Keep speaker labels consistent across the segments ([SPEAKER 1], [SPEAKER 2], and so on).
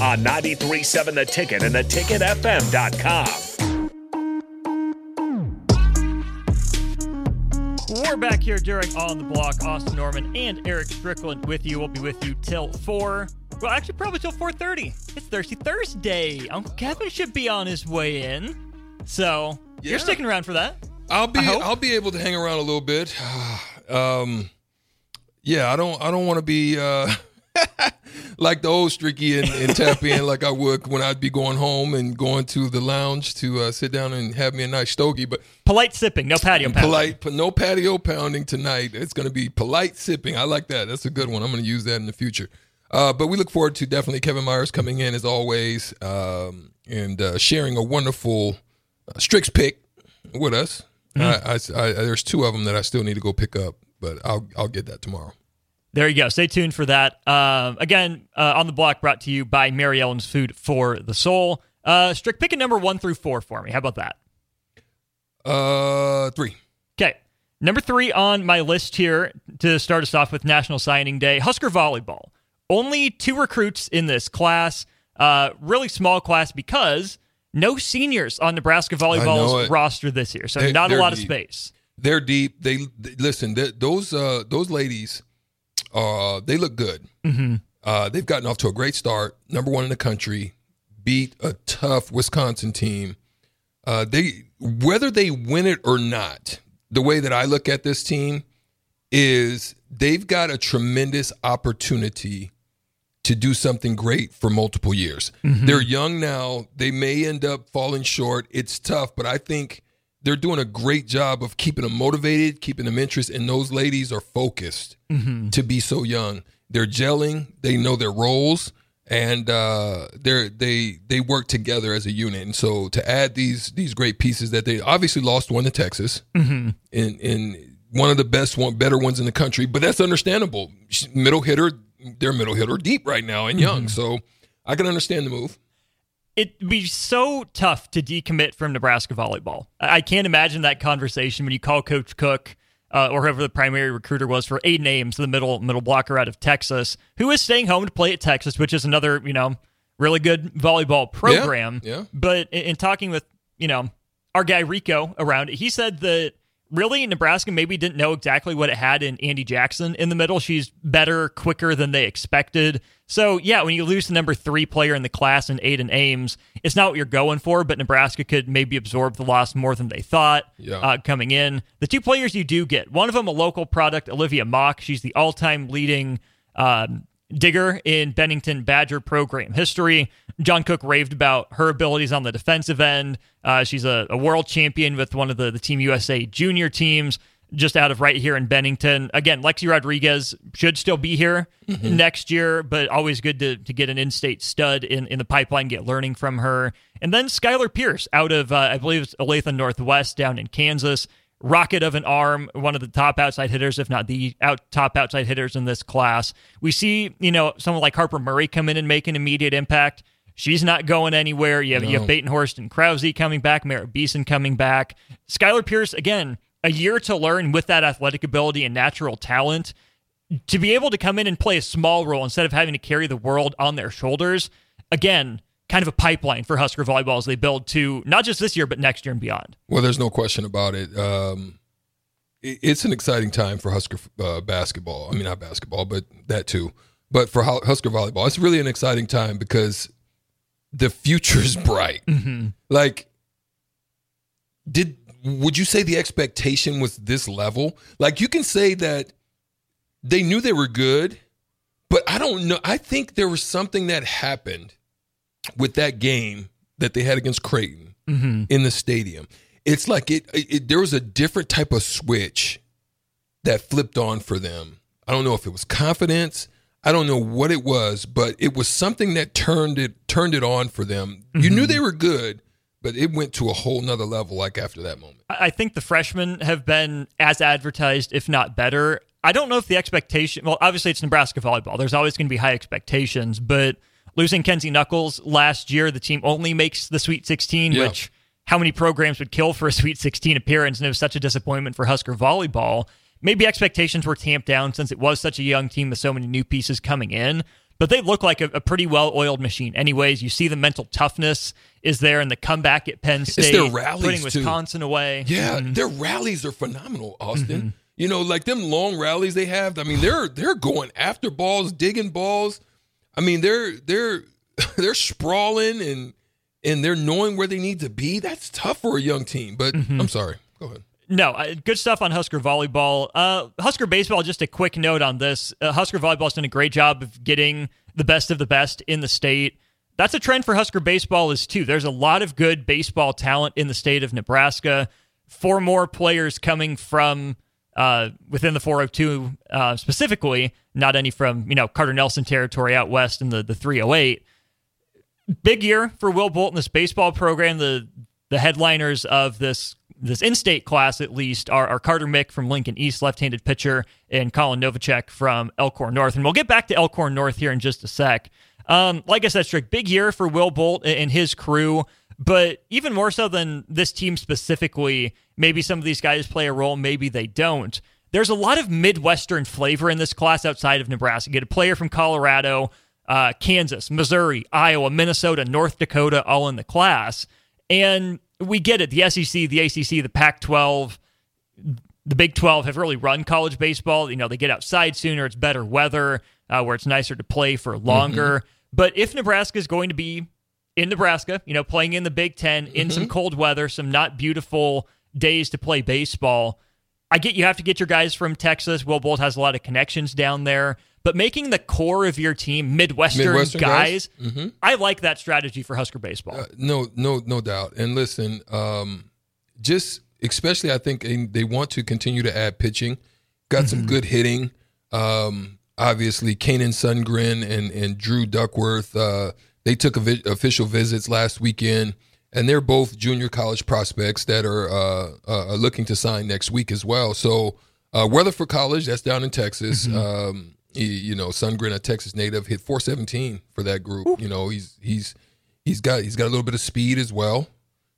[SPEAKER 1] on 93.7 The Ticket and theticketfm.com.
[SPEAKER 2] We're back here during On the Block. Austin Norman and Eric Strickland with you. We'll be with you till 4. Well, actually, probably till 4.30. It's Thirsty Thursday. Uncle Kevin should be on his way in. So,
[SPEAKER 3] Yeah.
[SPEAKER 2] you're sticking around for that.
[SPEAKER 3] I'll be
[SPEAKER 2] I hope.
[SPEAKER 3] I'll be able to hang around a little bit. um, yeah, I don't I don't want to be uh, like the old Stricky and, and tap in like I would when I'd be going home and going to the lounge to uh, sit down and have me a nice stogie. But
[SPEAKER 2] Polite sipping, no patio pounding.
[SPEAKER 3] polite, no patio pounding tonight. It's going to be polite sipping. I like that. That's a good one. I'm going to use that in the future. Uh, but we look forward to definitely Kevin Myers coming in as always um, and uh, sharing a wonderful uh, Strick's pick with us. I, I, I, there's two of them that I still need to go pick up, but I'll I'll get that tomorrow.
[SPEAKER 2] There you go. Stay tuned for that. Um, again, uh, on the block brought to you by Mary Ellen's Food for the Soul. Uh, Strict, pick a number one through four for me. How about that?
[SPEAKER 3] Uh, three.
[SPEAKER 2] Okay. Number three on my list here to start us off with National Signing Day Husker Volleyball. Only two recruits in this class. Uh, really small class because no seniors on Nebraska Volleyball's roster this year. So
[SPEAKER 3] They-
[SPEAKER 2] not a lot of space.
[SPEAKER 3] They're deep. They, they- listen. They, those uh those ladies, uh, they look good.
[SPEAKER 2] Mm-hmm.
[SPEAKER 3] Uh, they've gotten off to a great start. Number one in the country, beat a tough Wisconsin team. Uh, they whether they win it or not, the way that I look at this team is they've got a tremendous opportunity to do something great for multiple years. They're young now. They may end up falling short. It's tough, but I think they're doing a great job of keeping them motivated, keeping them interested, and those ladies are focused mm-hmm. to be so young. They're gelling. They know their roles, and uh, they're they they work together as a unit. And so to add these these great pieces that they obviously lost one to Texas mm-hmm. in in one of the best one better ones in the country, but that's understandable. Middle hitter, they're middle hitter deep right now and young, mm-hmm. so I can understand the move.
[SPEAKER 2] It'd be so tough to decommit from Nebraska volleyball. I can't imagine that conversation when you call Coach Cook uh, or whoever the primary recruiter was for Ayden Ames, the middle middle blocker out of Texas, who is staying home to play at Texas, which is another you know really good volleyball program.
[SPEAKER 3] yeah.
[SPEAKER 2] But in, in talking with you know our guy Rico around it, he said that really Nebraska maybe didn't know exactly what it had in Andi Jackson in the middle. She's better, quicker than they expected. So yeah, when you lose the number three player in the class in Ayden Ames, it's not what you're going for. But Nebraska could maybe absorb the loss more than they thought
[SPEAKER 3] Yeah.
[SPEAKER 2] uh, coming in. The two players you do get, one of them a local product, Olivia Mauch. She's the all-time leading um, digger in Bennington Badger program history. John Cook raved about her abilities on the defensive end. Uh, she's a, a world champion with one of the, the Team USA junior teams just out of right here in Bennington. Again, Lexi Rodriguez should still be here next year, but always good to, to get an in state stud in, in the pipeline, get learning from her. And then Skyler Pierce out of, uh, I believe it's Olathe Northwest down in Kansas. Rocket of an arm, one of the top outside hitters, if not the out top outside hitters in this class. We see, you know, someone like Harper Murray come in and make an immediate impact. She's not going anywhere. You have, no. you have Batenhorst and Krause coming back, Merritt Beeson coming back. Skyler Pierce, again, a year to learn with that athletic ability and natural talent. To be able to come in and play a small role instead of having to carry the world on their shoulders, again, kind of a pipeline for Husker volleyball as they build to not just this year, but next year and beyond.
[SPEAKER 3] Well, there's no question about it. Um, it's an exciting time for Husker uh, basketball. I mean, not basketball, but that too. But for Husker volleyball, it's really an exciting time because the future's bright. Mm-hmm. Like, did would you say the expectation was this level? Like, you can say that they knew they were good, but I don't know. I think there was something that happened with that game that they had against Creighton mm-hmm. in the stadium. It's like it, it, there was a different type of switch that flipped on for them. I don't know if it was confidence. I don't know what it was, but it was something that turned it turned it on for them. Mm-hmm. You knew mm-hmm. they were good, but it went to a whole nother level like after that moment.
[SPEAKER 2] I think the freshmen have been as advertised, if not better. I don't know if the expectation well, obviously it's Nebraska volleyball. There's always going to be high expectations, but losing Kenzie Knuckles last year, the team only makes the Sweet 16, yeah. which how many programs would kill for a Sweet 16 appearance, and it was such a disappointment for Husker volleyball maybe expectations were tamped down since it was such a young team with so many new pieces coming in. But they look like a, a pretty well-oiled machine. Anyways, you see the mental toughness is there, and the comeback at Penn State,
[SPEAKER 3] it's their rallies
[SPEAKER 2] putting Wisconsin
[SPEAKER 3] too.
[SPEAKER 2] away.
[SPEAKER 3] Yeah, mm-hmm. their rallies are phenomenal, Austin. Mm-hmm. You know, like them long rallies they have. I mean, they're they're going after balls, digging balls. I mean, they're they're they're sprawling and and they're knowing where they need to be. That's tough for a young team. But mm-hmm. I'm sorry. Go ahead.
[SPEAKER 2] No, uh, good stuff on Husker volleyball. Uh, Husker baseball. Just a quick note on this: uh, Husker volleyball's done a great job of getting the best of the best in the state. That's a trend for Husker baseball is too. There's a lot of good baseball talent in the state of Nebraska. Four more players coming from uh, within the 402 uh, specifically, not any from you know Carter Nelson territory out west in the the 308. Big year for Will Bolt in this baseball program. The the headliners of this this in-state class at least are, are Carter Mick from Lincoln East, left-handed pitcher, and Colin Novacek from Elkhorn North. And we'll get back to Elkhorn North here in just a sec. Um, like I said, Strick, big year for Will Bolt and his crew, but even more so than this team specifically, maybe some of these guys play a role, maybe they don't. There's a lot of Midwestern flavor in this class outside of Nebraska. You get a player from Colorado, uh, Kansas, Missouri, Iowa, Minnesota, North Dakota, all in the class. And we get it. The SEC, the ACC, the Pac 12, the Big 12 have really run college baseball. You know, they get outside sooner, it's better weather, uh, where it's nicer to play for longer. Mm-hmm. But if Nebraska is going to be in Nebraska, you know, playing in the Big 10 in mm-hmm. some cold weather, some not beautiful days to play baseball, I get you have to get your guys from Texas. Will Bolt has a lot of connections down there but making the core of your team Midwestern, Midwestern guys, guys? Mm-hmm. I like that strategy for Husker baseball. Uh,
[SPEAKER 3] no, no, no doubt. And listen, um, just especially, I think they want to continue to add pitching. Got mm-hmm. some good hitting. Um, obviously, Kanan Sundgren and and Drew Duckworth. Uh, they took vi- official visits last weekend, and they're both junior college prospects that are uh, uh looking to sign next week as well. So. Uh, Weatherford College, that's down in Texas. Mm-hmm. Um, he, you know, Sundgren, a Texas native, hit 417 for that group. Ooh. You know, he's he's he's got he's got a little bit of speed as well.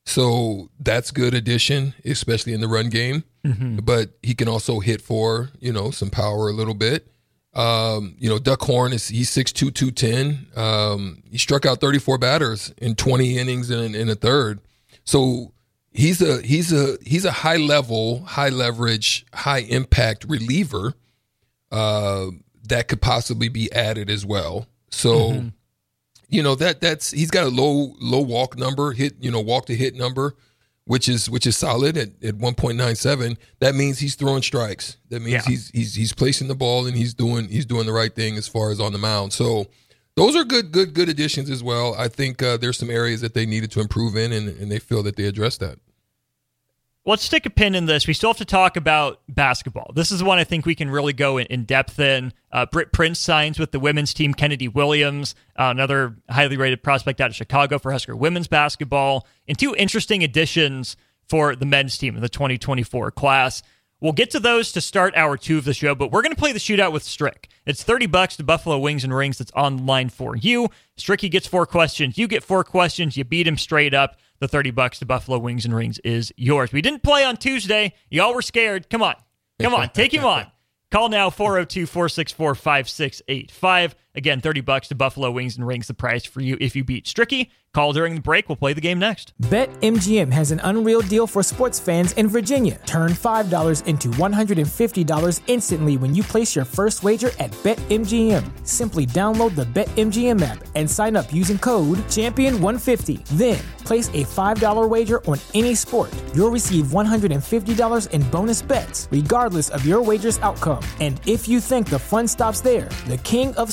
[SPEAKER 3] So that's good addition, especially in the run game. Mm-hmm. But he can also hit for you know some power a little bit. Um, you know, Duckhorn is he's six two two ten. Um, he struck out 34 batters in 20 innings in, in a third. So he's a he's a he's a high level, high leverage, high impact reliever. Uh, that could possibly be added as well. So, mm-hmm. you know that that's he's got a low low walk number, hit you know walk to hit number, which is which is solid at, at one point nine seven. That means he's throwing strikes. That means yeah. he's he's he's placing the ball and he's doing he's doing the right thing as far as on the mound. So. Those are good, good, good additions as well. I think uh, there's some areas that they needed to improve in, and, and they feel that they addressed that
[SPEAKER 2] let's stick a pin in this. We still have to talk about basketball. This is one I think we can really go in, in depth in. Uh, Britt Prince signs with the women's team. Kennedy Williams, uh, another highly rated prospect out of Chicago for Husker women's basketball. And two interesting additions for the men's team in the 2024 class. We'll get to those to start hour two of the show, but we're going to play the shootout with Strick. It's 30 bucks to Buffalo Wings and Rings that's on the line for you. Stricky gets four questions. You get four questions. You beat him straight up. The 30 bucks to Buffalo Wings and Rings is yours. We didn't play on Tuesday. Y'all were scared. Come on. Come on. Take him on. Call now 402 464 5685. Again, 30 bucks to Buffalo Wings and Rings, the price for you if you beat Stricky. Call during the break. We'll play the game next.
[SPEAKER 4] BetMGM has an unreal deal for sports fans in Virginia. Turn $5 into $150 instantly when you place your first wager at BetMGM. Simply download the BetMGM app and sign up using code Champion150. Then place a $5 wager on any sport. You'll receive $150 in bonus bets, regardless of your wager's outcome. And if you think the fun stops there, the King of